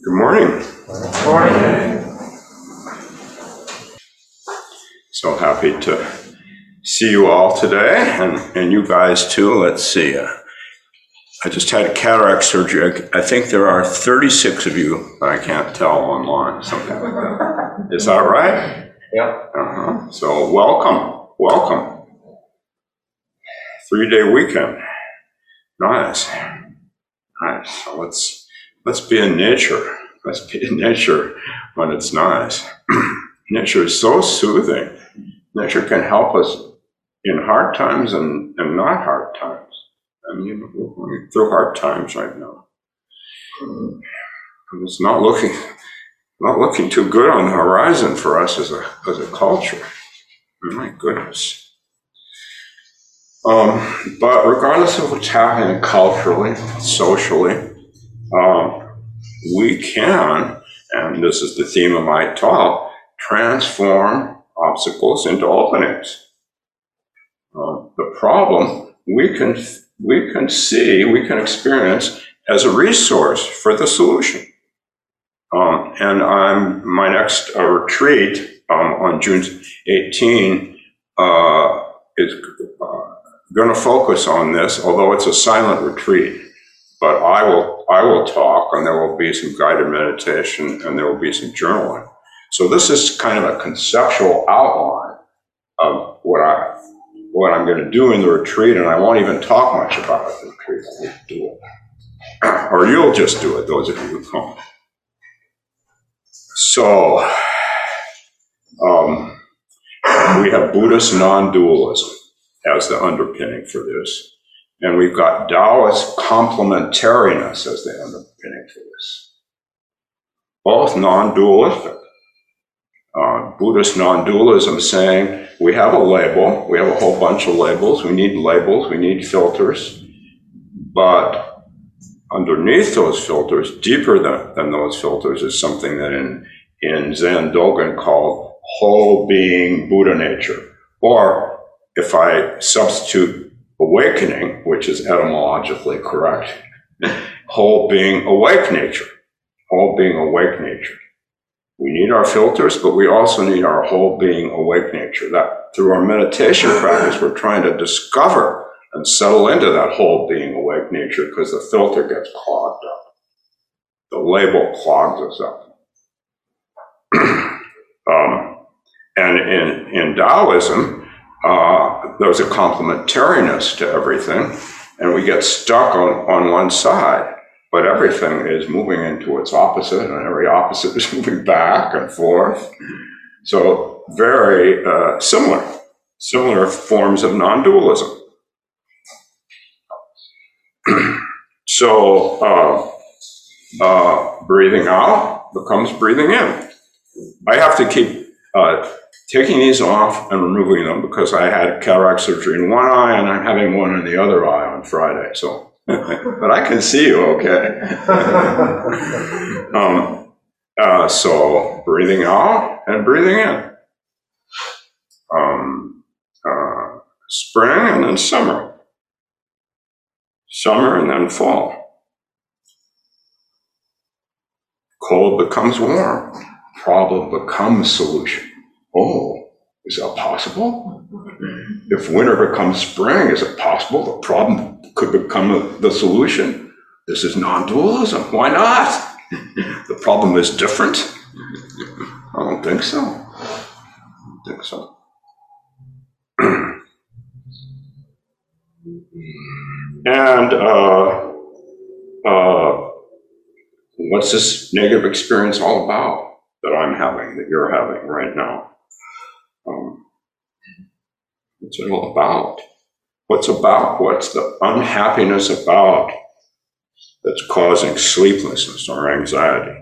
Good morning. Good Morning. So happy to see you all today, and, and you guys too. Let's see. Uh, I just had a cataract surgery. I, I think there are 36 of you, but I can't tell online, something like that. Is that right? Yep. Uh-huh. So welcome, welcome. Three day weekend. Nice. Nice. So let's let's be in nature. Let's be in nature when it's nice. nature is so soothing. Nature can help us in hard times and, and not hard times. I mean, we're going through hard times right now. And it's not looking not looking too good on the horizon for us as a as a culture. My goodness. Um, but regardless of what's happening culturally, socially, um, we can, and this is the theme of my talk, transform obstacles into openings. Uh, the problem we can we can see, we can experience as a resource for the solution. Um, and I'm my next uh, retreat um, on June 18 uh, is uh, going to focus on this, although it's a silent retreat. But I will I will talk, and there will be some guided meditation, and there will be some journaling. So this is kind of a conceptual outline of what I what I'm going to do in the retreat, and I won't even talk much about it the retreat. I'll do it, or you'll just do it. Those of you who come. So, um, we have Buddhist non-dualism as the underpinning for this. And we've got Taoist complementariness as the underpinning for this. Both non-dualistic. Uh, Buddhist non-dualism saying we have a label, we have a whole bunch of labels, we need labels, we need filters, but underneath those filters, deeper than, than those filters, is something that in, in Zen Dogen called whole being Buddha nature. Or if I substitute awakening, which is etymologically correct, whole being awake nature, whole being awake nature. We need our filters, but we also need our whole being awake nature. That through our meditation practice, we're trying to discover and settle into that whole being awake nature because the filter gets clogged up. The label clogs us up. um, and in, in Taoism, uh, there's a complementariness to everything, and we get stuck on, on one side. But everything is moving into its opposite, and every opposite is moving back and forth. So, very uh, similar, similar forms of non dualism. so, uh, uh, breathing out becomes breathing in. I have to keep uh, taking these off and removing them because I had cataract surgery in one eye and I'm having one in the other eye on Friday. So, but I can see you okay. um, uh, so, breathing out and breathing in. Um, uh, spring and then summer. Summer and then fall. Cold becomes warm. Problem becomes solution. Oh, is that possible? If winter becomes spring, is it possible the problem could become the solution? This is non dualism. Why not? the problem is different? I don't think so. I don't think so. and uh, uh, what's this negative experience all about that I'm having, that you're having right now? Um, what's it all about? What's about? What's the unhappiness about that's causing sleeplessness or anxiety?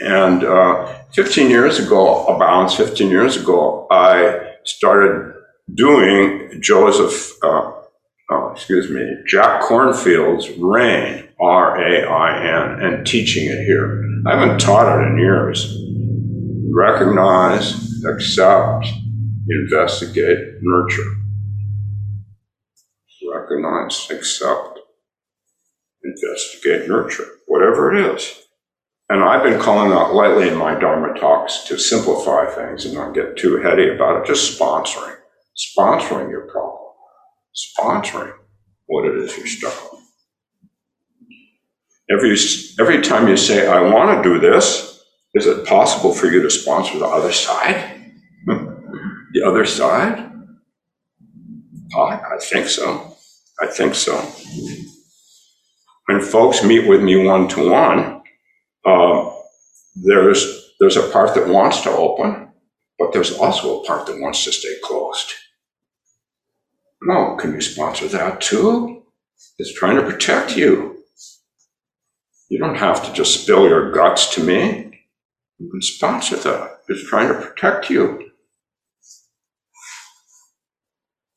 And uh, 15 years ago, about 15 years ago, I started doing Joseph, uh, oh, excuse me, Jack Kornfield's RAIN, R A I N, and teaching it here. I haven't taught it in years. Recognize, accept, investigate, nurture. Recognize, accept, investigate, nurture, whatever it is. and I've been calling out lately in my Dharma talks to simplify things and not get too heady about it, just sponsoring, sponsoring your problem, sponsoring what it is you're stuck on. Every, every time you say, I want to do this, is it possible for you to sponsor the other side? Hmm. the other side? I, I think so. I think so. When folks meet with me one to one, there's there's a part that wants to open, but there's also a part that wants to stay closed. No, can you sponsor that too? It's trying to protect you. You don't have to just spill your guts to me. You can sponsor that. It's trying to protect you.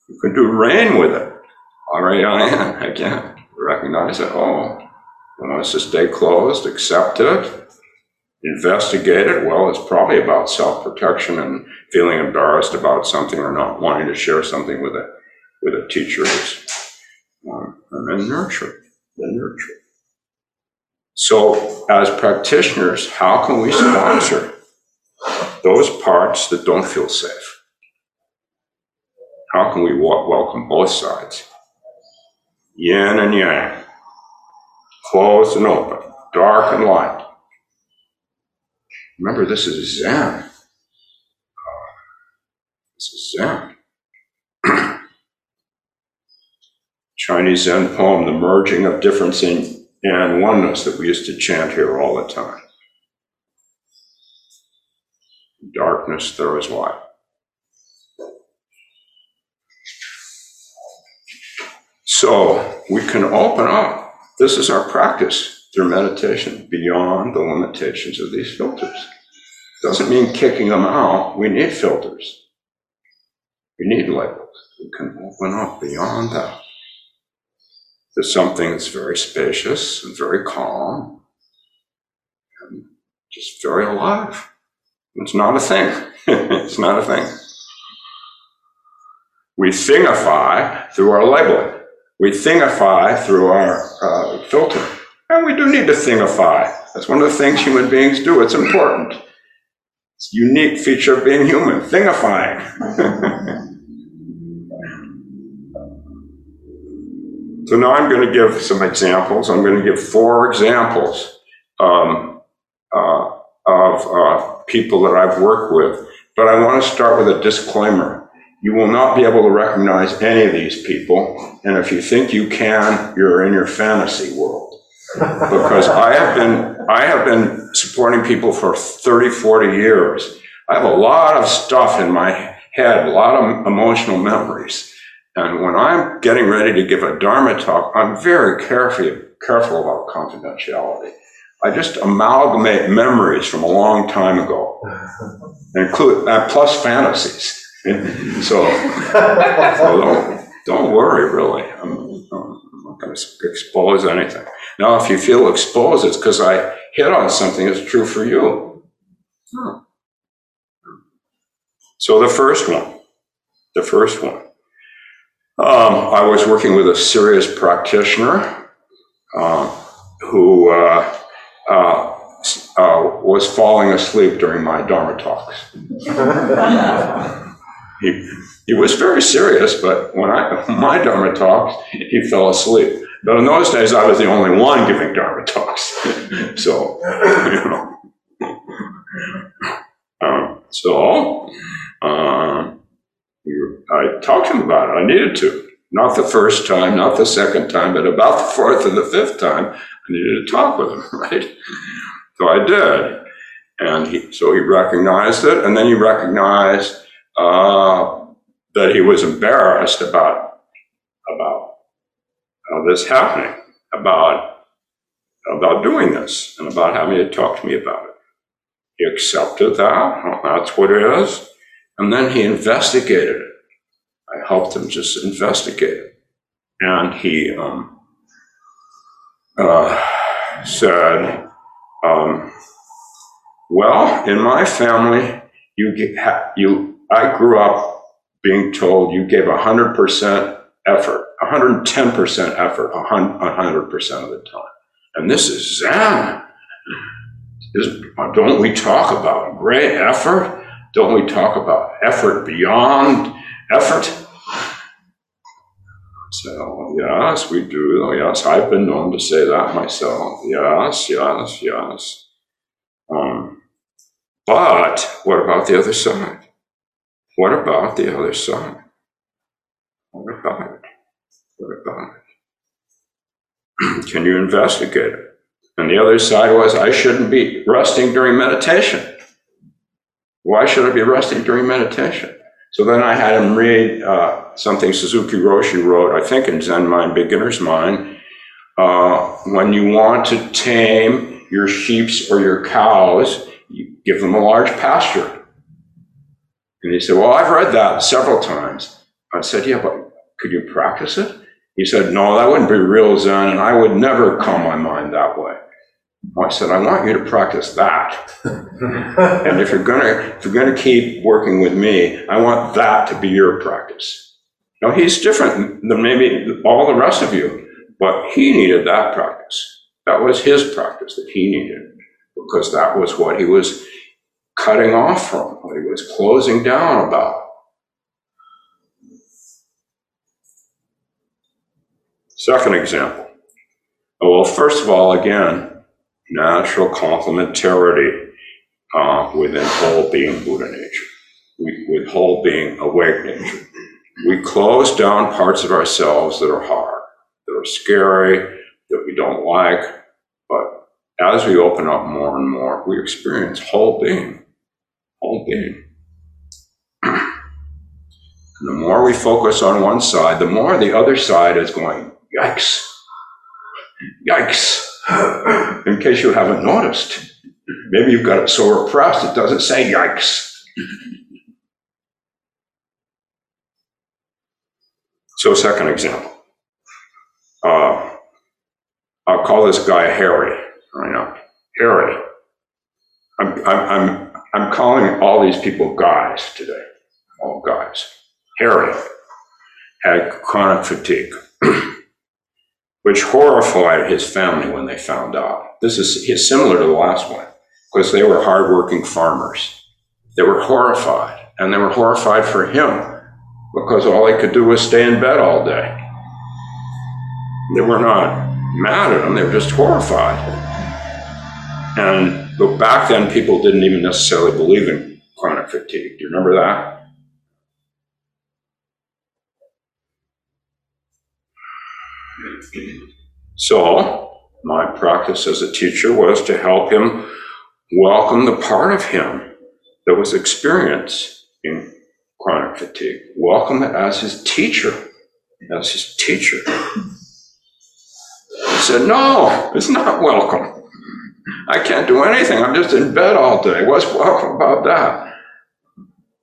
You can do rain with it. R-A-I-N, again. I can't recognize it. Oh, it wants to stay closed, accept it, investigate it. Well, it's probably about self-protection and feeling embarrassed about something or not wanting to share something with a, with a teacher. Um, and then nurture, then nurture. So as practitioners, how can we sponsor those parts that don't feel safe? How can we welcome both sides? Yin and yang, closed and open, dark and light. Remember, this is Zen. Uh, this is Zen. Chinese Zen poem, The Merging of Difference in, and Oneness, that we used to chant here all the time. Darkness, there is light. So we can open up. This is our practice through meditation beyond the limitations of these filters. Doesn't mean kicking them out. We need filters. We need labels. We can open up beyond that to something that's very spacious and very calm and just very alive. It's not a thing. it's not a thing. We thingify through our labeling. We thingify through our uh, filter. And we do need to thingify. That's one of the things human beings do. It's important. It's a unique feature of being human, thingifying. so now I'm going to give some examples. I'm going to give four examples um, uh, of uh, people that I've worked with. But I want to start with a disclaimer. You will not be able to recognize any of these people. And if you think you can, you're in your fantasy world because I have been I have been supporting people for 30, 40 years. I have a lot of stuff in my head, a lot of emotional memories. And when I'm getting ready to give a Dharma talk, I'm very careful, careful about confidentiality. I just amalgamate memories from a long time ago, include uh, plus fantasies. so, so don't, don't worry, really. I'm, I'm not going to expose anything. Now, if you feel exposed, it's because I hit on something that's true for you. Huh. So the first one, the first one. Um, I was working with a serious practitioner uh, who uh, uh, uh, was falling asleep during my Dharma talks. he, he was very serious, but when I my Dharma talks, he fell asleep. But in those days, I was the only one giving Dharma talks. so, you know. Um, so, uh, I talked to him about it. I needed to. Not the first time, not the second time, but about the fourth or the fifth time, I needed to talk with him, right? So I did. And he, so he recognized it, and then he recognized uh, that he was embarrassed about, about of this happening, about, about doing this, and about having to talk to me about it. He accepted that, that's what it is, and then he investigated it. I helped him just investigate it. And he um, uh, said, um, well, in my family, you get, you, I grew up being told you gave 100% effort 110% effort 100% of the time. And this is Zen. is, don't we talk about great effort? Don't we talk about effort beyond effort? So, yes, we do. Yes, I've been known to say that myself. Yes, yes, yes. Um, but what about the other side? What about the other side? What about it? What about it? Can you investigate it? And the other side was, I shouldn't be resting during meditation. Why should I be resting during meditation? So then I had him read uh, something Suzuki Roshi wrote, I think in Zen Mind, Beginner's Mind. Uh, when you want to tame your sheeps or your cows, you give them a large pasture. And he said, Well, I've read that several times. I said, Yeah, but could you practice it? He said, No, that wouldn't be real Zen, and I would never calm my mind that way. I said, I want you to practice that. and if you're gonna if you're gonna keep working with me, I want that to be your practice. Now he's different than maybe all the rest of you, but he needed that practice. That was his practice that he needed because that was what he was cutting off from, what he was closing down about. Second example. Well, first of all, again, natural complementarity uh, within whole being Buddha nature, we, with whole being awake nature. We close down parts of ourselves that are hard, that are scary, that we don't like, but as we open up more and more, we experience whole being, whole being. And the more we focus on one side, the more the other side is going, yikes, yikes. In case you haven't noticed, maybe you've got it so repressed it doesn't say yikes. So, second example. Uh, I'll call this guy Harry. I know. Harry. I'm, I'm, I'm, I'm calling all these people guys today. All guys. Harry had chronic fatigue, which horrified his family when they found out. This is similar to the last one, because they were hardworking farmers. They were horrified, and they were horrified for him because all he could do was stay in bed all day. They were not mad at him, they were just horrified. And but back then, people didn't even necessarily believe in chronic fatigue. Do you remember that? So, my practice as a teacher was to help him welcome the part of him that was experiencing chronic fatigue, welcome it as his teacher, as his teacher. He said, No, it's not welcome. I can't do anything. I'm just in bed all day. What's welcome about that?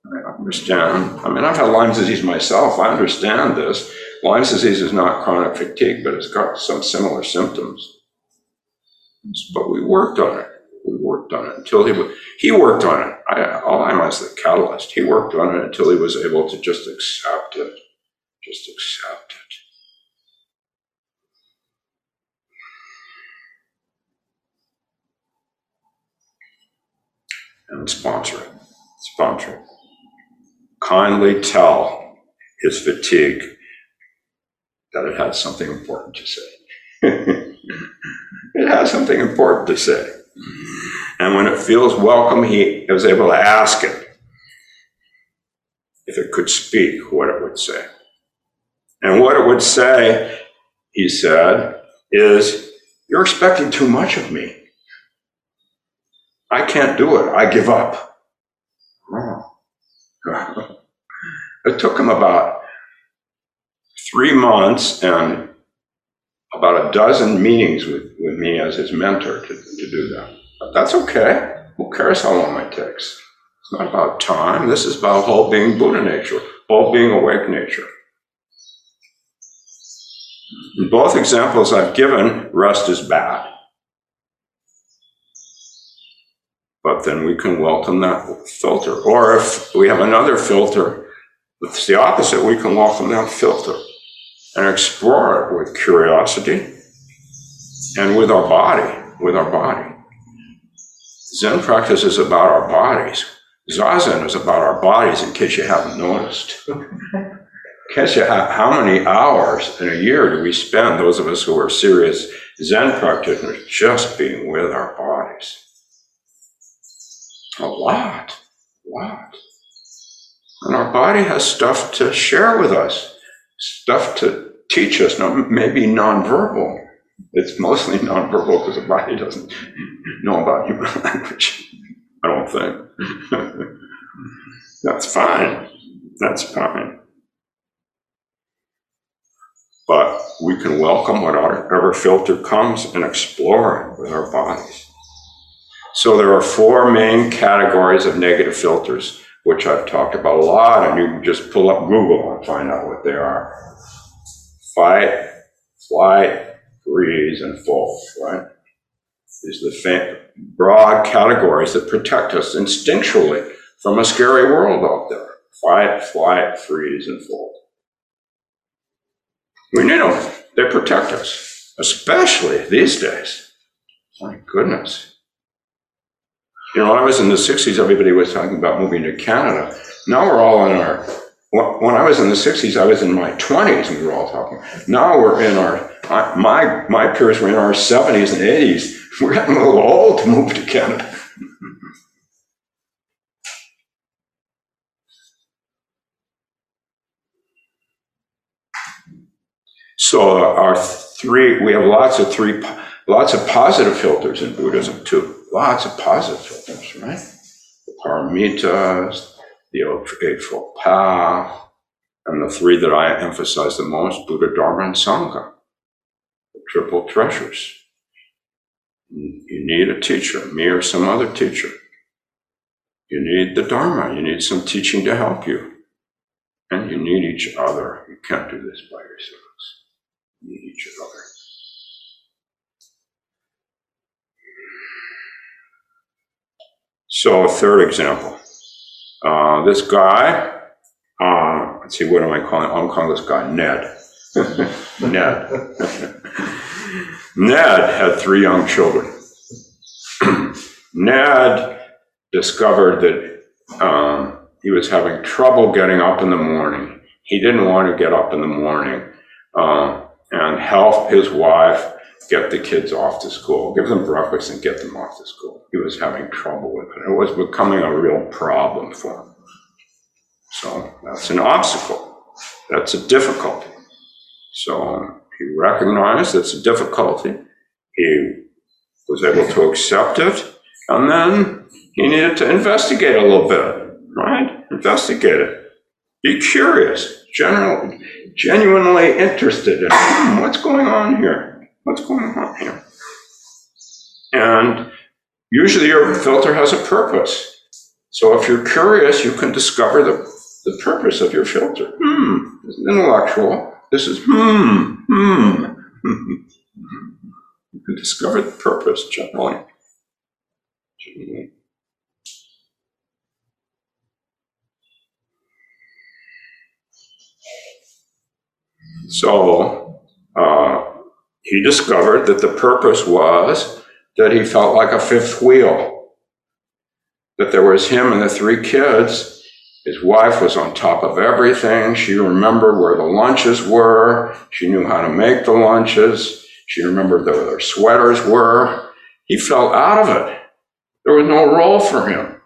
I understand. I mean, I've had Lyme disease myself. I understand this. Lyme disease is not chronic fatigue, but it's got some similar symptoms. But we worked on it. We worked on it until he he worked on it. I, all I was the catalyst. He worked on it until he was able to just accept it, just accept it. And sponsor it. Sponsor it. Kindly tell his fatigue that it has something important to say. it has something important to say. And when it feels welcome, he was able to ask it if it could speak, what it would say. And what it would say, he said, is, You're expecting too much of me. I can't do it. I give up. Oh. it took him about three months and about a dozen meetings with, with me as his mentor to, to do that. But that's okay. Who cares how long it takes? It's not about time. This is about whole being Buddha nature, whole being awake nature. In both examples I've given, rest is bad. But then we can welcome that filter. Or if we have another filter, it's the opposite, we can welcome that filter and explore it with curiosity and with our body, with our body. Zen practice is about our bodies. Zazen is about our bodies, in case you haven't noticed. In case you have, how many hours in a year do we spend, those of us who are serious Zen practitioners, just being with our bodies? A lot, a lot. And our body has stuff to share with us, stuff to teach us, maybe nonverbal. It's mostly nonverbal because the body doesn't know about human language. I don't think. That's fine. That's fine. But we can welcome whatever filter comes and explore it with our bodies. So there are four main categories of negative filters, which I've talked about a lot, and you can just pull up Google and find out what they are. Fight, flight, freeze, and fall, right? These are the broad categories that protect us instinctually from a scary world out there. Fight, flight, freeze, and fall. We need them. They protect us, especially these days. My goodness. You know, when I was in the 60s, everybody was talking about moving to Canada. Now we're all in our, when I was in the 60s, I was in my 20s and we were all talking. Now we're in our, my, my peers were in our 70s and 80s. We're getting a little old to move to Canada. So uh, our three, we have lots of three, lots of positive filters in Buddhism too. Lots of positive filters, right? The paramitas, the Eightfold Path, and the three that I emphasize the most, Buddha, Dharma, and Sangha, the triple treasures. You need a teacher, me or some other teacher. You need the Dharma, you need some teaching to help you. And you need each other. You can't do this by yourselves. You need each other. So, a third example. Uh, this guy, uh, let's see, what am I calling? I'm calling this guy Ned. Ned. Ned had three young children. Ned discovered that um, he was having trouble getting up in the morning. He didn't want to get up in the morning uh, and help his wife get the kids off to school, give them breakfast and get them off to school. He was having trouble with it. It was becoming a real problem for him. So that's an obstacle. That's a difficulty. So he recognized it's a difficulty. He was able to accept it. And then he needed to investigate a little bit, right? Investigate it. Be curious, general, genuinely interested in what's going on here. What's going on here? And usually your filter has a purpose. So if you're curious, you can discover the, the purpose of your filter. Hmm, this is intellectual. This is hmm, hmm. you can discover the purpose generally. generally. So uh, he discovered that the purpose was that he felt like a fifth wheel. That there was him and the three kids. His wife was on top of everything. She remembered where the lunches were. She knew how to make the lunches. She remembered where their sweaters were. He felt out of it. There was no role for him.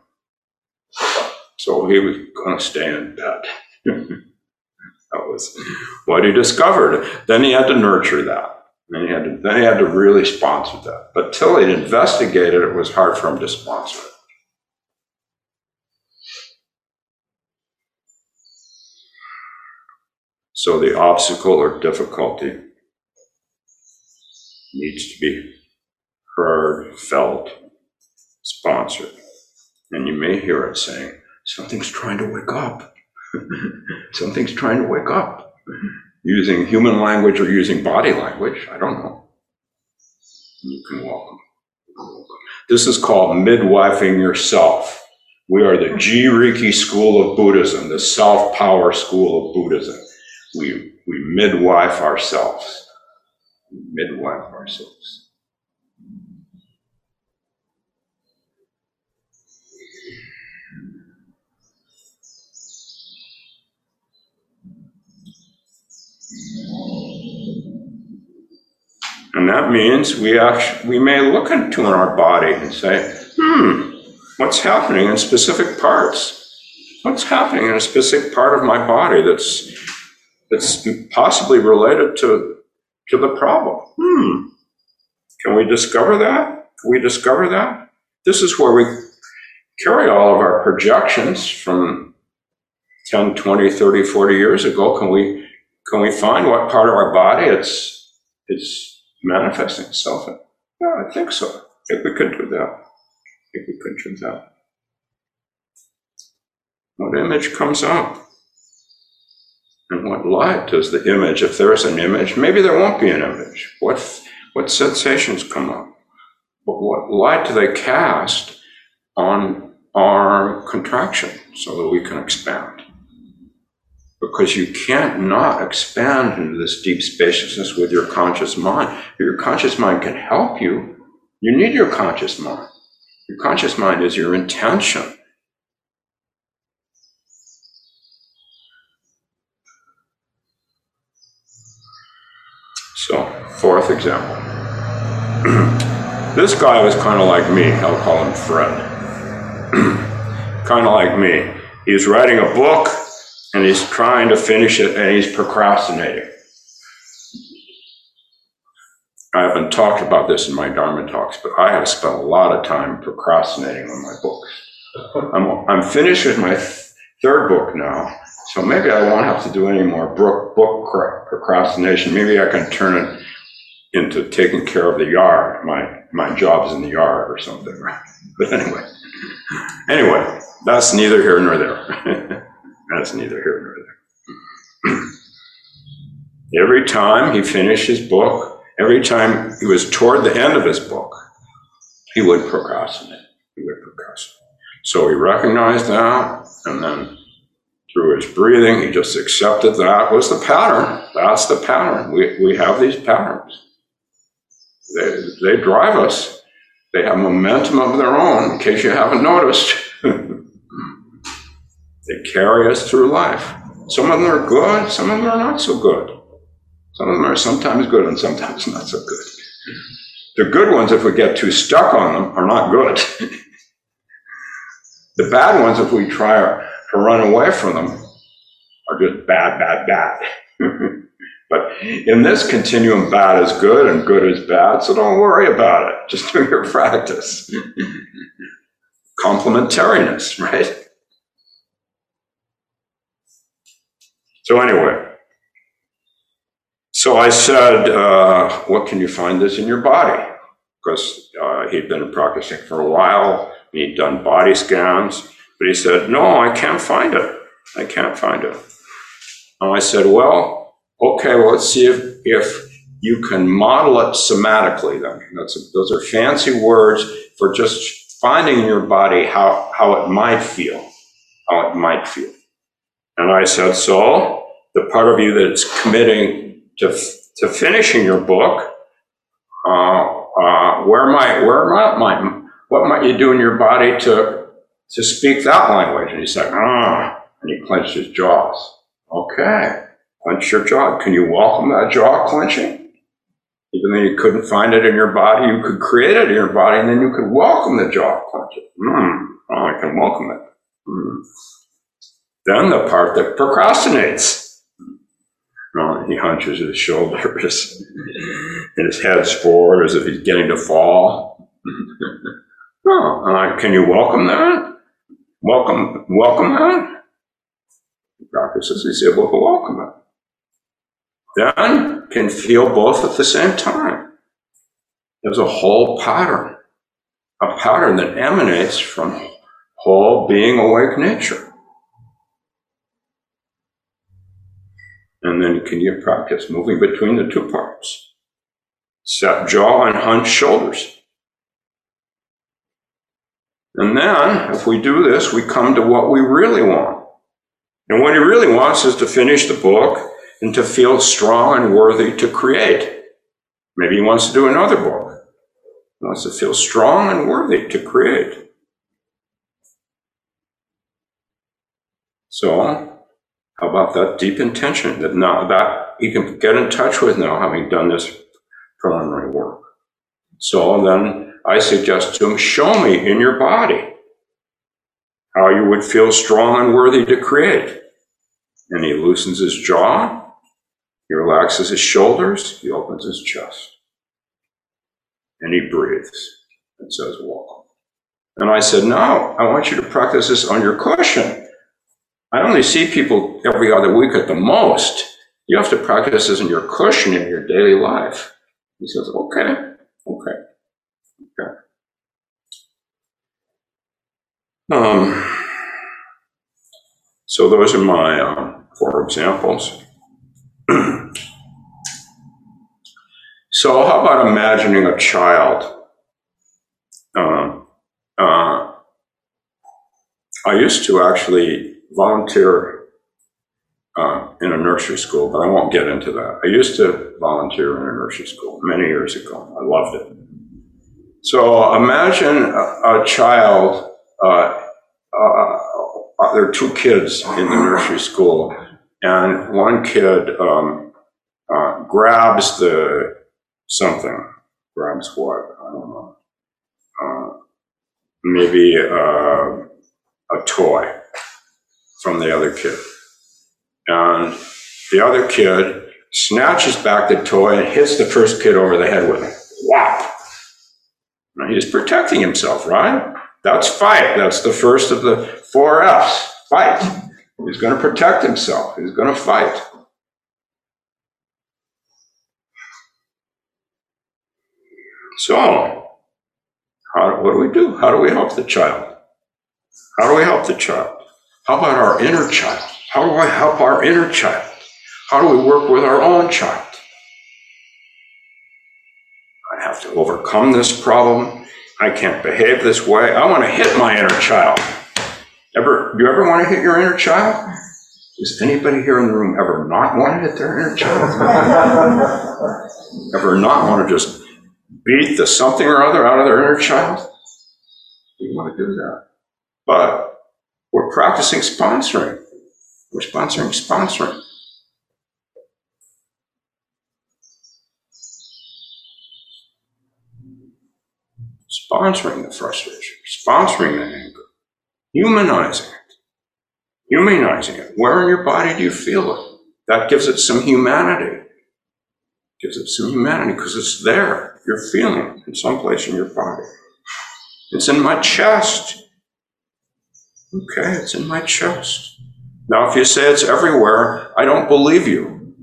So he was going to stay in bed. that was what he discovered. Then he had to nurture that. Then he had to, then he had to really sponsor that. But till he'd investigated, it was hard for him to sponsor it. So the obstacle or difficulty needs to be heard, felt, sponsored. And you may hear it saying, something's trying to wake up. something's trying to wake up. Using human language or using body language, I don't know. You can welcome. This is called midwifing yourself. We are the Jiriki school of Buddhism, the self power school of Buddhism. We, we midwife ourselves. Midwife ourselves. And that means we actually, we may look into our body and say, hmm, what's happening in specific parts? What's happening in a specific part of my body that's that's possibly related to to the problem? Hmm. Can we discover that? Can we discover that? This is where we carry all of our projections from 10, 20, 30, 40 years ago. Can we can we find what part of our body it's it's manifesting itself in? Yeah, I think so. I think we could do that. I think we could do that. What image comes up? And what light does the image, if there is an image, maybe there won't be an image. What, what sensations come up? But what light do they cast on our contraction so that we can expand? Because you can't not expand into this deep spaciousness with your conscious mind. Your conscious mind can help you. You need your conscious mind. Your conscious mind is your intention So, fourth example. this guy was kind of like me. I'll call him Fred. kind of like me. He's writing a book and he's trying to finish it and he's procrastinating. I haven't talked about this in my Dharma talks, but I have spent a lot of time procrastinating on my books. I'm, I'm finished with my th- third book now, so maybe I won't have to do any more book, book procrastination. Maybe I can turn it into taking care of the yard. My my job's in the yard or something. But anyway, anyway, that's neither here nor there. that's neither here nor there. every time he finished his book, every time he was toward the end of his book, he would procrastinate. He would procrastinate. So he recognized that, and then through his breathing. He just accepted that was the pattern. That's the pattern. We, we have these patterns. They, they drive us. They have momentum of their own, in case you haven't noticed. They carry us through life. Some of them are good, some of them are not so good. Some of them are sometimes good and sometimes not so good. The good ones, if we get too stuck on them, are not good. the bad ones, if we try to run away from them are just bad, bad, bad. but in this continuum, bad is good and good is bad, so don't worry about it. Just do your practice. Complementariness, right? So, anyway, so I said, uh, What can you find this in your body? Because uh, he'd been practicing for a while, he'd done body scans. But he said, No, I can't find it. I can't find it. And I said, Well, okay, well, let's see if, if you can model it somatically then. That's a, those are fancy words for just finding in your body how, how it might feel, how it might feel. And I said, So the part of you that's committing to, to finishing your book, uh, uh, where might, where might, might, what might you do in your body to to speak that language. And he said, ah, and he clenched his jaws. Okay, clench your jaw. Can you welcome that jaw clenching? Even though you couldn't find it in your body, you could create it in your body, and then you could welcome the jaw clenching. Oh, I can welcome it. Hmm. Then the part that procrastinates. Well, he hunches his shoulders, and his head's forward as if he's getting to fall. oh, can you welcome that? welcome, welcome that. The practices is able to welcome it. Then can feel both at the same time. There's a whole pattern, a pattern that emanates from whole being awake nature. And then can you practice moving between the two parts? Set jaw and hunch shoulders. And then, if we do this, we come to what we really want. And what he really wants is to finish the book and to feel strong and worthy to create. Maybe he wants to do another book. He wants to feel strong and worthy to create. So, how about that deep intention that now that he can get in touch with now, having done this preliminary work. So then I suggest to him, show me in your body how you would feel strong and worthy to create. And he loosens his jaw, he relaxes his shoulders, he opens his chest. And he breathes and says, welcome. And I said, no, I want you to practice this on your cushion. I only see people every other week at the most. You have to practice this in your cushion in your daily life. He says, okay, okay, okay. Um, so those are my um, four examples. so how about imagining a child? Uh, uh, I used to actually volunteer uh, in a nursery school, but I won't get into that. I used to volunteer in a nursery school many years ago. I loved it. So imagine a, a child. Uh, uh, uh, there are two kids in the nursery school, and one kid um, uh, grabs the something. Grabs what? I don't know. Uh, maybe a toy from the other kid. And the other kid snatches back the toy and hits the first kid over the head with it. Wow. Now he's protecting himself, right? That's fight. That's the first of the four F's. Fight. He's going to protect himself. He's going to fight. So, how, what do we do? How do we help the child? How do we help the child? How about our inner child? How do I help our inner child? How do we work with our own child? I have to overcome this problem. I can't behave this way. I want to hit my inner child. Ever, do you ever want to hit your inner child? Does anybody here in the room ever not want to hit their inner child? ever not want to just beat the something or other out of their inner child? You want to do that. But we're practicing sponsoring. We're sponsoring sponsoring. Sponsoring the frustration, sponsoring the anger, humanizing it, humanizing it. Where in your body do you feel it? That gives it some humanity. Gives it some humanity because it's there. You're feeling it in some place in your body. It's in my chest. Okay, it's in my chest. Now, if you say it's everywhere, I don't believe you.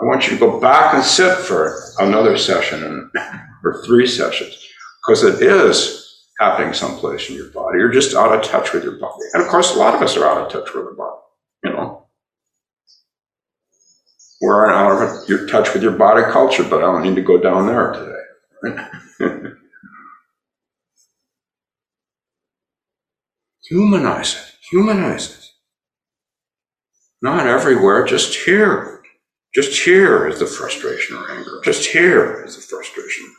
I want you to go back and sit for another session or three sessions because it is happening someplace in your body. You're just out of touch with your body. And of course, a lot of us are out of touch with our body, you know. We're out of touch with your body culture, but I don't need to go down there today. Right? Humanize it. Humanize it. Not everywhere, just here. Just here is the frustration or anger. Just here is the frustration.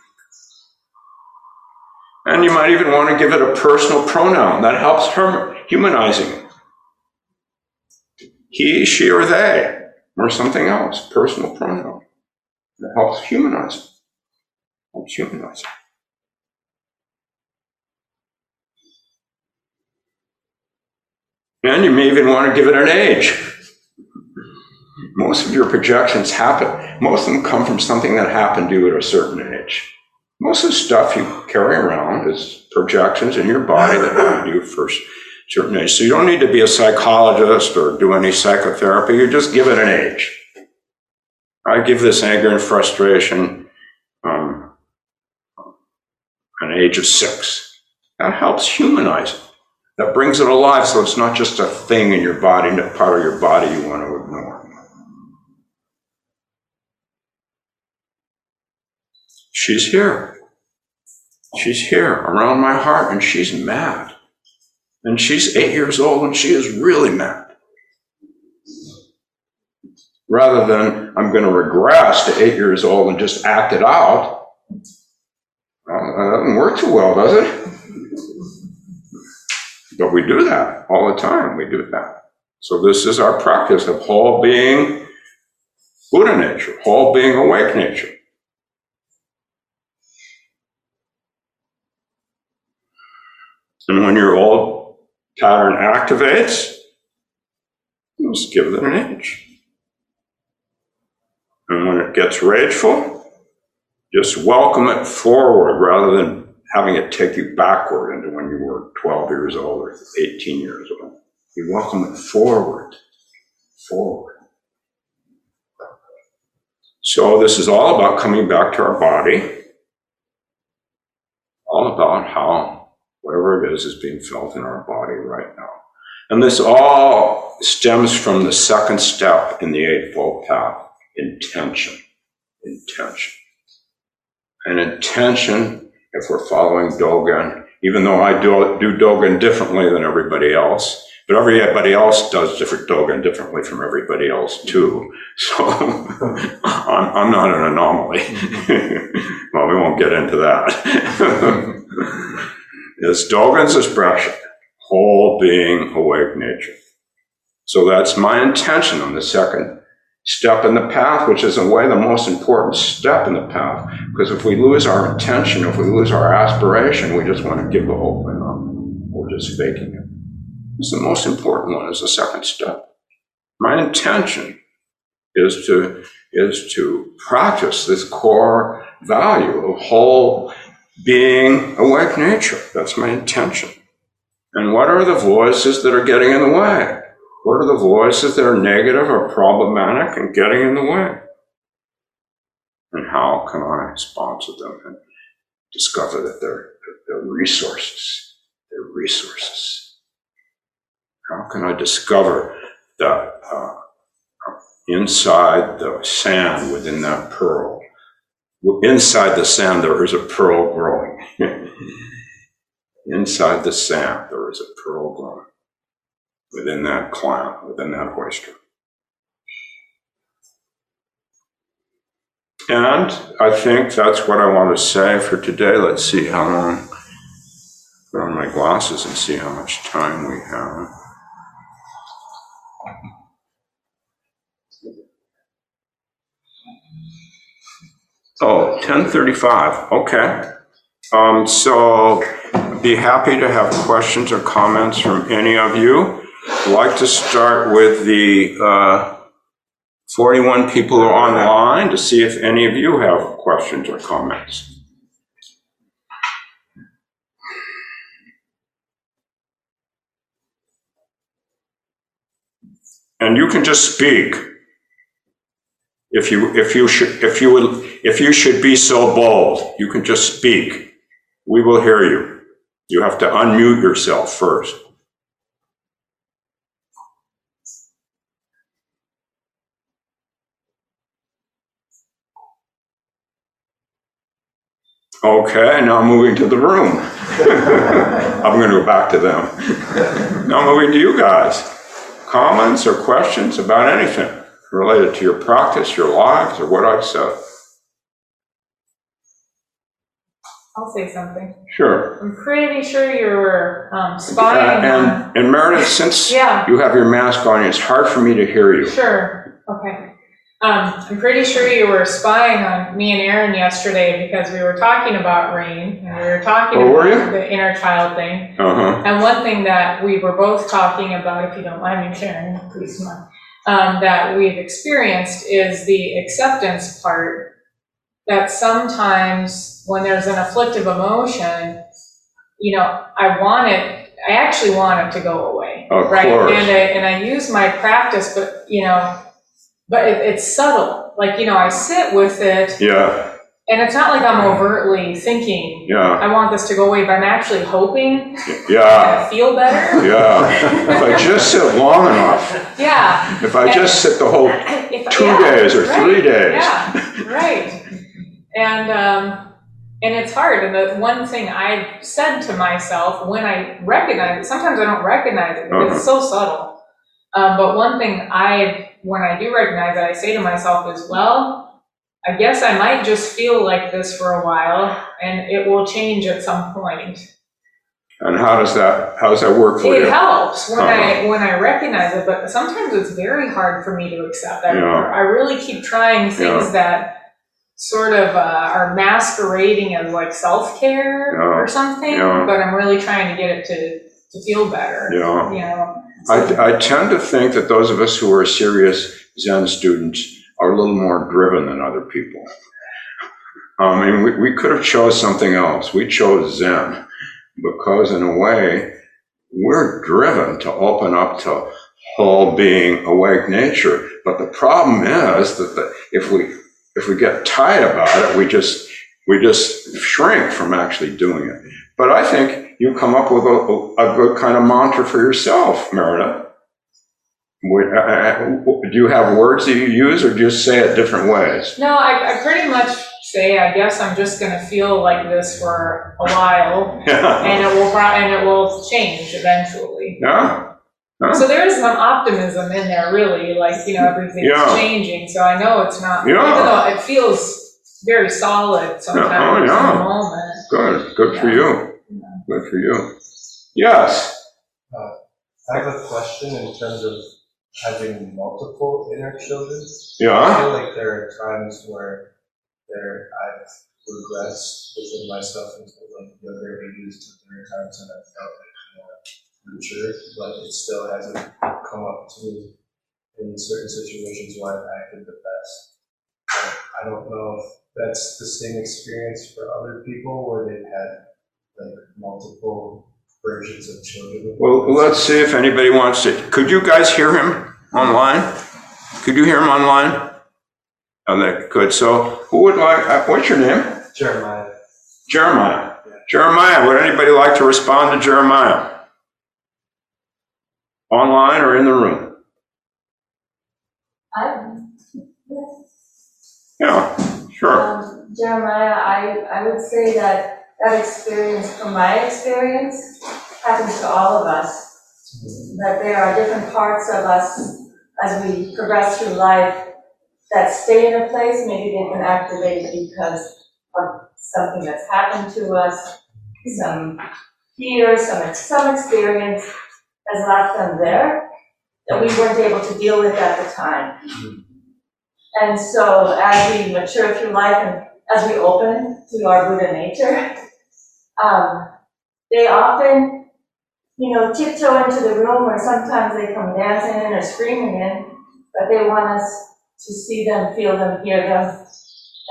And you might even want to give it a personal pronoun that helps her humanizing. He, she, or they, or something else, personal pronoun that helps humanize it. Helps humanize it. And you may even want to give it an age. Most of your projections happen, most of them come from something that happened to you at a certain age. Most of the stuff you carry around is projections in your body that happened to you a certain age. So you don't need to be a psychologist or do any psychotherapy. You just give it an age. I give this anger and frustration um, an age of six. That helps humanize it. That brings it alive so it's not just a thing in your body, a part of your body you want to ignore. She's here. She's here around my heart and she's mad. And she's eight years old and she is really mad. Rather than I'm going to regress to eight years old and just act it out. That doesn't work too well, does it? But we do that all the time. We do that. So this is our practice of all being Buddha nature, all being awake nature. And when your old pattern activates, just give it an inch. And when it gets rageful, just welcome it forward rather than having it take you backward into when you were 12 years old or 18 years old. You welcome it forward, forward. So this is all about coming back to our body, all about how whatever it is is being felt in our body right now. And this all stems from the second step in the Eightfold Path intention. Intention. And intention, if we're following Dogen, even though I do, do Dogen differently than everybody else, but everybody else does different Dogen differently from everybody else too. So I'm, I'm not an anomaly. well, we won't get into that. it's Dogen's expression, whole being, awake nature. So that's my intention on the second step in the path, which is in a way the most important step in the path. Because if we lose our intention, if we lose our aspiration, we just want to give the whole thing up. Um, we're just faking it. It's the most important one, is the second step. My intention is to is to practice this core value of whole being awake nature. That's my intention. And what are the voices that are getting in the way? What are the voices that are negative or problematic and getting in the way? And how can I to them and discover that they're, they're resources? They're resources. How can I discover that uh, inside the sand within that pearl, inside the sand there is a pearl growing. inside the sand there is a pearl growing within that clam, within that oyster. And I think that's what I want to say for today. Let's see how long. Put on my glasses and see how much time we have. Oh, 10:35, okay. Um, so be happy to have questions or comments from any of you. I'd like to start with the uh, 41 people who are online to see if any of you have questions or comments. And you can just speak. If you, if you should, if you would, if you should be so bold, you can just speak. We will hear you. You have to unmute yourself first. Okay, now I'm moving to the room. I'm going to go back to them. Now moving to you guys. Comments or questions about anything related to your practice, your lives, or what I've said? I'll say something. Sure. I'm pretty sure you were um, spying on. And, and Meredith, since Yeah. you have your mask on, it's hard for me to hear you. Sure, okay. Um, I'm pretty sure you were spying on me and Aaron yesterday because we were talking about rain and we were talking Oh, were about the inner child thing. Uh-huh. And one thing that we were both talking about, if you don't mind me sharing, please um, that we've experienced is the acceptance part. That sometimes when there's an afflictive emotion, you know, I want it, I actually want it to go away. Of right? course. And I, and I use my practice, but, you know, but it, it's subtle. Like, you know, I sit with it Yeah, and it's not like I'm overtly thinking, yeah, I want this to go away, but I'm actually hoping yeah, I feel better. yeah. If I just sit long enough, Yeah. if I just sit the whole If- two yeah, days or right, three days. Yeah, right. And, um, and it's hard. And the one thing I've said to myself when I recognize it, sometimes I don't recognize it because it's so subtle. Um, but one thing I, when I do recognize it, I say to myself as well, I guess I might just feel like this for a while and it will change at some point. And how does that, how does that work for It you? It helps when I Uh-huh. when I recognize it, but sometimes it's very hard for me to accept that. Yeah. I really keep trying things Yeah. that sort of uh, are masquerading as like self-care Yeah, or something, but I'm really trying to get it to, to feel better, Yeah. you know? I, I tend to think that those of us who are serious Zen students are a little more driven than other people. Um, I mean, we, we could have chose something else. We chose Zen because in a way, we're driven to open up to whole being, awake nature. But the problem is that the, if we, if we get tight about it, we just, we just shrink from actually doing it. But I think you come up with a, a good kind of mantra for yourself, Meredith. Would- uh, uh, Do you have words that you use or just say it different ways? No, I, I pretty much say, I guess I'm just gonna feel like this for a while, Yeah. and it will, and it will change eventually. Yeah? So there is some optimism in there, really, like, you know, everything's Yeah. changing, so I know it's not, Yeah. even though it feels very solid sometimes in the moment. Good, good for you. Good for you. Yes, uh, I have a question in terms of having multiple inner children. Yeah. I yeah, feel like there are times where there I've regressed within myself into like younger ages, but there are times when I felt like more mature, but it still hasn't come up to me in certain situations where I've acted the best. But I don't know if that's the same experience for other people where they've had like multiple versions of children. well, let's see if anybody wants to, could you guys hear him online? Could you hear him online? Oh, that, good, so who would like, uh, what's your name? Jeremiah. Jeremiah. Jeremiah, would anybody like to respond to Jeremiah? Online or in the room? I, Yeah, sure. um, Jeremiah, I, I would say that that experience, from my experience, happens to all of us. That there are different parts of us as we progress through life that stay in a place, maybe they've been activated because of something that's happened to us, some fear, some, some experience has left them there that we weren't able to deal with at the time. And so as we mature through life and as we open to our Buddha nature, um, they often, you know, tiptoe into the room or sometimes they come dancing in or screaming in, but they want us to see them, feel them, hear them,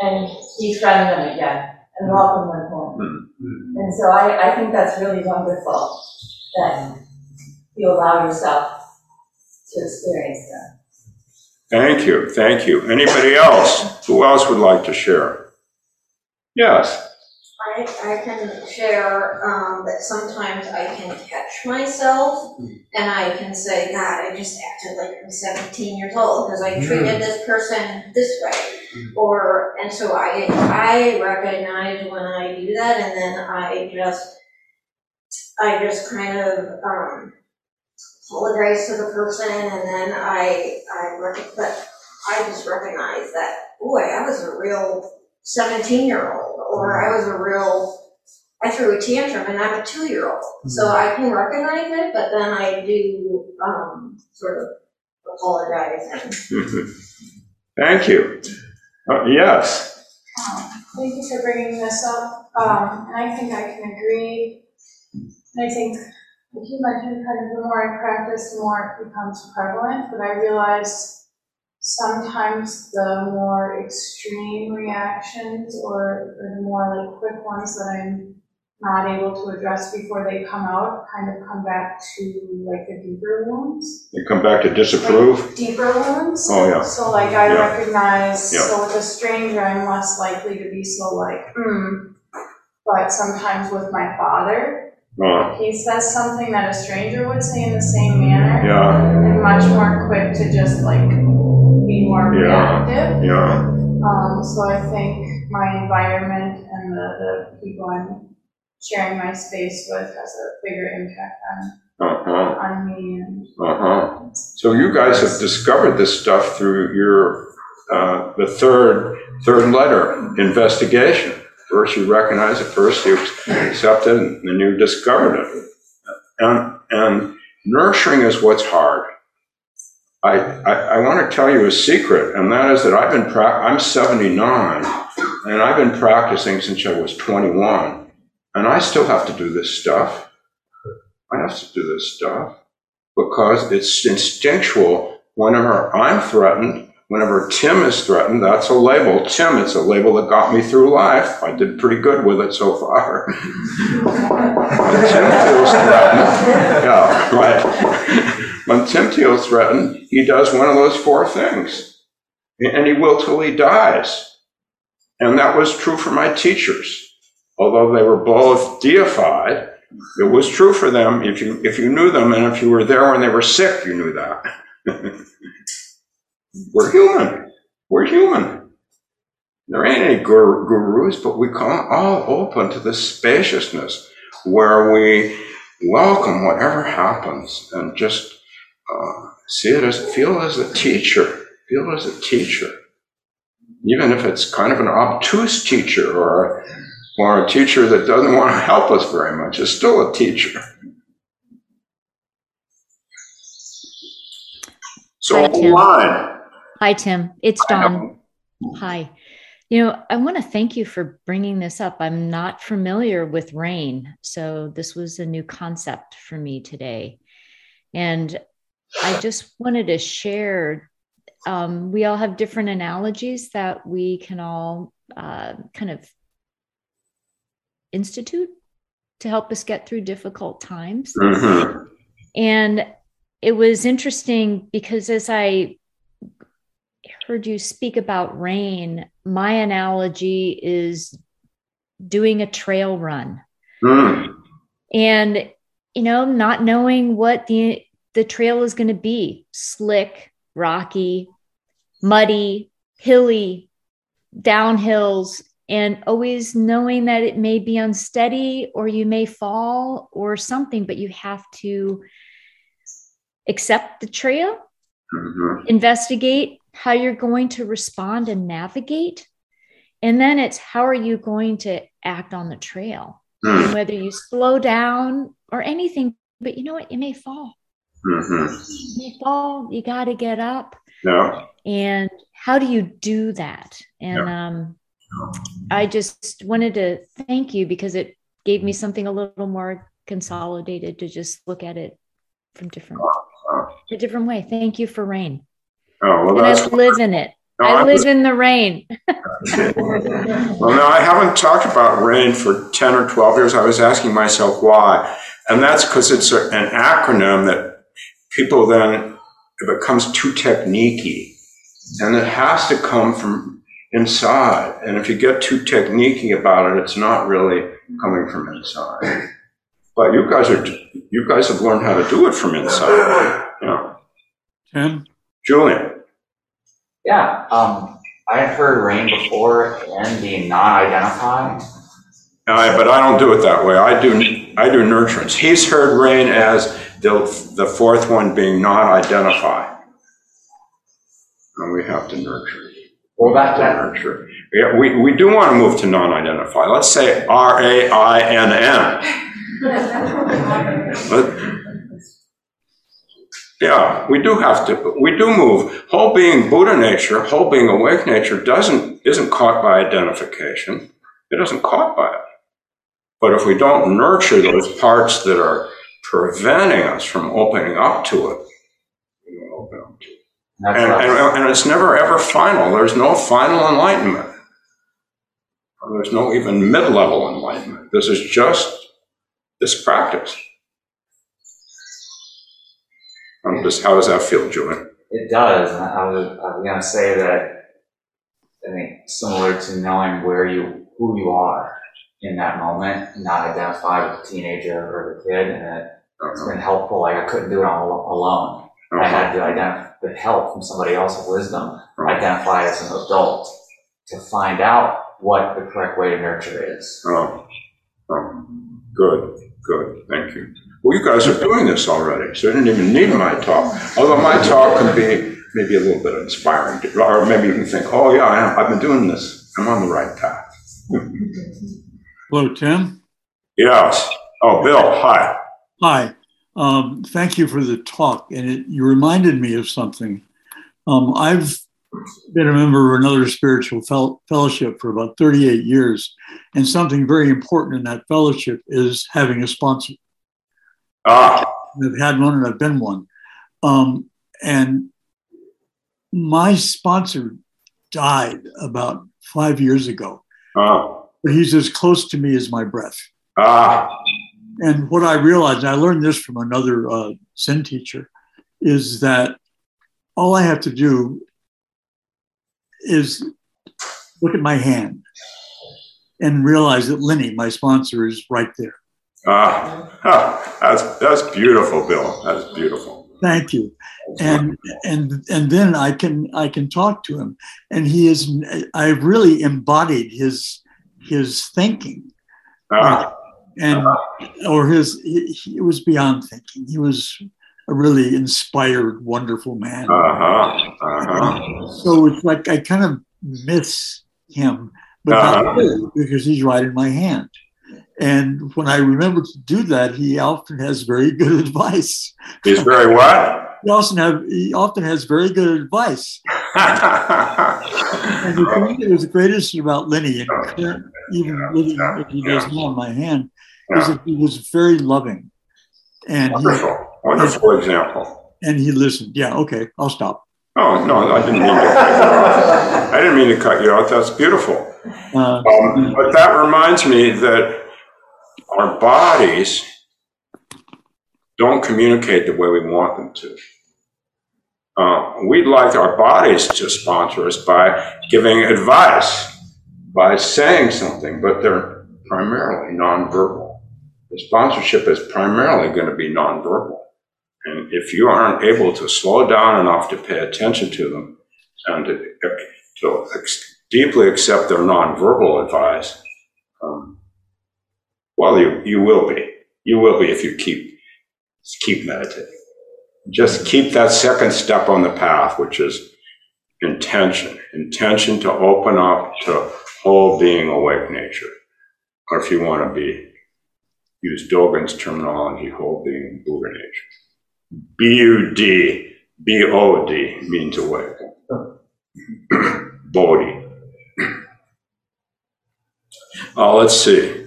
and befriend them again and welcome them home. And so I, I think that's really wonderful that you allow yourself to experience that. Thank you, thank you. Anybody else? Who else would like to share? Yes, I, I can share, um, that sometimes I can catch myself and I can say, God, I just acted like I'm seventeen years old because I treated this person this way. Or, and so I, I recognize when I do that and then I just, I just kind of, um, apologize to the person and then I, I rec- but I just recognize that, boy, I was a real seventeen-year-old, or I was a real, I threw a tantrum and I'm a two-year-old. So I can recognize it, but then I do, um, sort of apologize and Mhm. Thank you. Uh, Yes, Um, Thank you for bringing this up, um, and I think I can agree. And I think, like you mentioned, kind of the more I practice, the more it becomes prevalent, but I realize sometimes the more extreme reactions or, or the more like quick ones that I'm not able to address before they come out, kind of come back to like the deeper wounds you come back to disapprove? deeper wounds. Oh, yeah. So like I Yeah. recognize, Yeah. so with a stranger, I'm less likely to be so like, hmm. But sometimes with my father, Uh, he says something that a stranger would say in the same manner, Yeah, I'm much more quick to just like be more Yeah. reactive. yeah, Um, so I think my environment and the, the people I'm sharing my space with has a bigger impact on, uh-huh, on me and uh-huh. So you guys have discovered this stuff through your, uh, the third, third letter, investigation. First you recognize it, first you accept it, and then you discover it. And, and nurturing is what's hard. I, I, I want to tell you a secret, and that is that I've been, prac- I'm 79, And I've been practicing since I was 21, and I still have to do this stuff. I have to do this stuff because it's instinctual. Whenever I'm threatened, whenever Tim is threatened, that's a label. Tim, it's a label that got me through life. I did pretty good with it so far. when Tim feels threatened, yeah, right. when Tim feels threatened, he does one of those four things, and he will till he dies. And that was true for my teachers. Although they were both deified, it was true for them if you if you knew them and if you were there when they were sick, you knew that. we're human. We're human. There ain't any gur- gurus, but we come all open to the spaciousness where we welcome whatever happens and just uh, see it as feel as a teacher, feel as a teacher, even if it's kind of an obtuse teacher or or a teacher that doesn't want to help us very much is still a teacher. So Hi, Tim. line. Hi, Tim. It's Dawn. Hi. You know, I want to thank you for bringing this up. I'm not familiar with rain, so this was a new concept for me today. And I just wanted to share. Um, we all have different analogies that we can all uh, kind of institute to help us get through difficult times. Mhm. And it was interesting because as I heard you speak about rain, my analogy is doing a trail run Mm. and you know not knowing what the the trail is going to be slick rocky muddy hilly downhills and always knowing that it may be unsteady or you may fall or something but you have to accept the trail Mhm. investigate how you're going to respond and navigate. And then it's how are you going to act on the trail? Mm. and whether you slow down or anything but you know what? You may fall. Mhm. you may fall. You got to get up. Yeah. and how do you do that? And um, i just wanted to thank you because it gave me something a little more consolidated to just look at it from different a different way. Thank you for rain Oh, well, and i live in it No, i I live was- in the rain Well, no, I haven't talked about RAIN for 10 or 12 years. I was asking myself why. And that's because it's a, an acronym that people then, it becomes too techniquey. And it has to come from inside. And if you get too techniquey about it, it's not really coming from inside. But you guys are, you guys have learned how to do it from inside. You know, Tim? Julian. Yeah, um, I had heard rain before and being non-identified. Uh, but I don't do it that way. I do I do nurturance. He's heard rain as the the fourth one being not identified, and we have to nurture. Well, that, To that, nurture. Yeah, we, we do want to move to non-identified. Let's say R A I N N. Yeah, we do have to. We do move. Whole being Buddha nature, whole being awake nature doesn't isn't caught by identification. It isn't caught by it. But if we don't nurture those parts that are preventing us from opening up to it, we won't open up to it. And, and, and it's never ever final. There's no final enlightenment. There's no even mid-level enlightenment. This is just this practice. Um, just, how does that feel, Julian? it does, and I was, I was gonna say that, I think similar to knowing where you, who you are in that moment, not identify with the teenager or the kid, and it- it's Uh-huh. been helpful, like I couldn't do it all alone. I had to identify, with help from somebody else with wisdom, Right. identify as an adult to find out what the correct way to nurture is. Oh, oh, good, good, thank you. Well, you guys are doing this already, so you didn't even need my talk. Although my talk can be maybe a little bit inspiring, or maybe you can think, oh yeah, I am, I've been doing this. I'm on the right path. Hello, Tim. Yes. Oh, Bill, hi. Hi. Um, thank you for the talk. And it, you reminded me of something. Um, I've been a member of another spiritual fel- fellowship for about 38 years. And something very important in that fellowship is having a sponsor. Ah, I've had one and I've been one. Um, and my sponsor died about five years ago. ah, he's as close to me as my breath. ah, And what I realized, I learned this from another uh, Zen teacher, is that all I have to do is look at my hand and realize that Lenny, my sponsor, is right there. Ah. That's, that's beautiful, Bill. That's beautiful. Thank you. And and and then I can I can talk to him, and he is. I've really embodied his his thinking, Ah, and or his. He, he was beyond thinking. He was a really inspired, wonderful man. uh-huh, uh-huh. So it's like I kind of miss him, but Uh-huh. not really, because he's right in my hand. And when I remember to do that, he often has very good advice. He's very what? He also have he often has very good advice. And the thing that was the greatest about Lenny, and even living what he does now in my hand, is that he was very loving, and he Wonderful, wonderful example. and he listened. Yeah, okay, I'll stop. Oh, no, I didn't mean to. I didn't mean to cut you off. That's beautiful. Uh, Um, but that reminds me that our bodies don't communicate the way we want them to. Uh, we'd like our bodies to sponsor us by giving advice, by saying something, but they're primarily nonverbal. The sponsorship is primarily going to be nonverbal. And if you aren't able to slow down enough to pay attention to them and to, to ex- deeply accept their nonverbal advice, um, well, you, you will be. You will be if you keep keep meditating. Just keep that second step on the path, which is intention. Intention to open up to whole being awake nature. Or if you want to be, use Dogen's terminology, whole being Buddha nature. B-U-D, B-O-D means awake. Bodhi. Uh, let's see.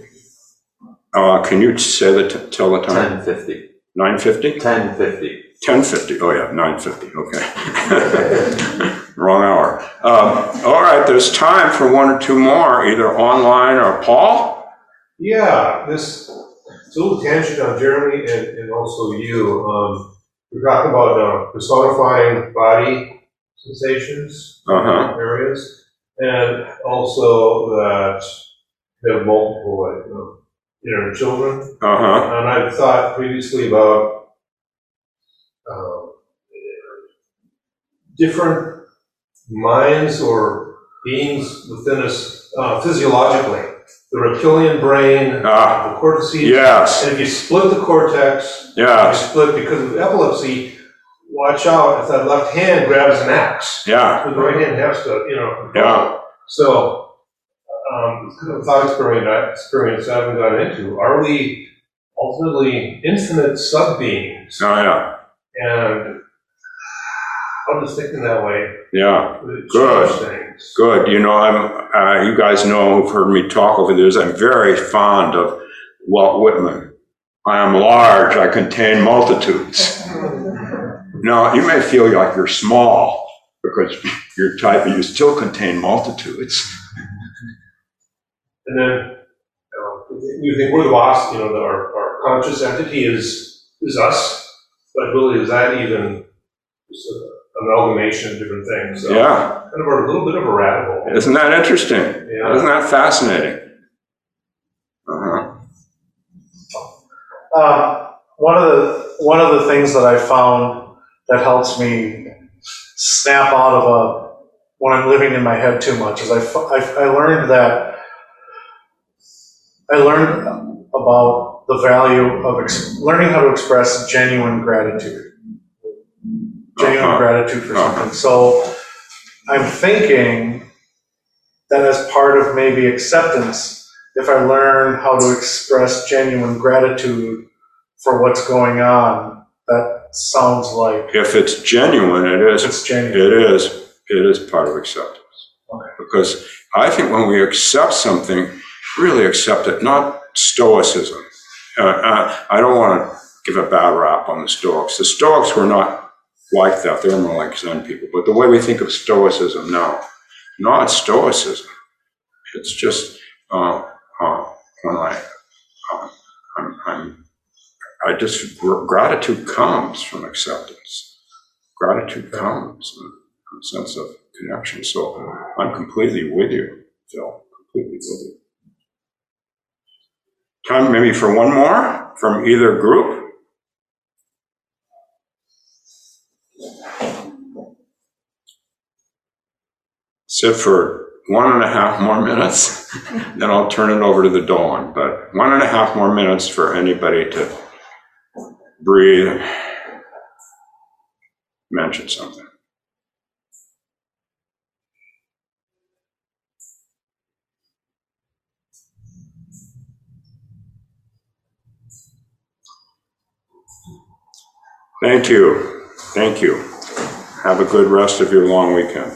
Uh, can you say the, t- tell the time? 1050. 9:50? 1050. 10:50, oh yeah, nine fifty, okay. Wrong hour. Um, all right, there's time for one or two more, either online or Paul? Yeah, this, it's a little tangent on Jeremy and, and also you. Um, we're talking about uh, personifying body sensations, Uh-huh, areas, and also that you have multiple, like, you know, inner children. uh-huh, And I've thought previously about um, different minds or beings within us uh, physiologically. The reptilian brain, Ah, the cortices. yes, And if you split the cortex, you split because of epilepsy, watch out if that left hand grabs an axe. yeah, The right hand has to, you know. Yeah. So, thought experiment, experience I haven't gone into. Are we ultimately infinite sub-beings? oh, yeah, And I'm just thinking that way. yeah. Good. Good. You know, I'm, uh, you guys know who've heard me talk over the years, I'm very fond of Walt Whitman. I am large, I contain multitudes. Now, you may feel like you're small because you're tight, but you still contain multitudes. And then, uh, you think we're the boss, you know, that our, our conscious entity is, is us, but really is that even just an amalgamation of different things? So Yeah, Kind of a little bit of a rabbit hole. isn't that interesting? Yeah. Isn't that fascinating? Uh-huh. Um, one of the one of the things that I found that helps me snap out of a when I'm living in my head too much is I I learned that I learned about the value of ex- learning how to express genuine gratitude, genuine Uh-huh. gratitude for Uh-huh. something. So I'm thinking that as part of maybe acceptance, if I learn how to express genuine gratitude for what's going on, that sounds like If it's genuine, it is. it's genuine. It is. It is part of acceptance. Okay. Because I think when we accept something, really accept it, not stoicism. Uh, uh, I don't want to give a bad rap on the Stoics. The Stoics were not like that. They were more like Zen people. But the way we think of stoicism now, not stoicism. It's just uh, uh, when I, uh, I'm, I'm, I just gr- gratitude comes from acceptance. Gratitude comes from a sense of connection. So I'm completely with you, Phil. Completely with you. Time maybe for one more from either group. Sit for one and a half more minutes, then I'll turn it over to the dawn. But one and a half more minutes for anybody to breathe, mention something. Thank you. Thank you. Have a good rest of your long weekend.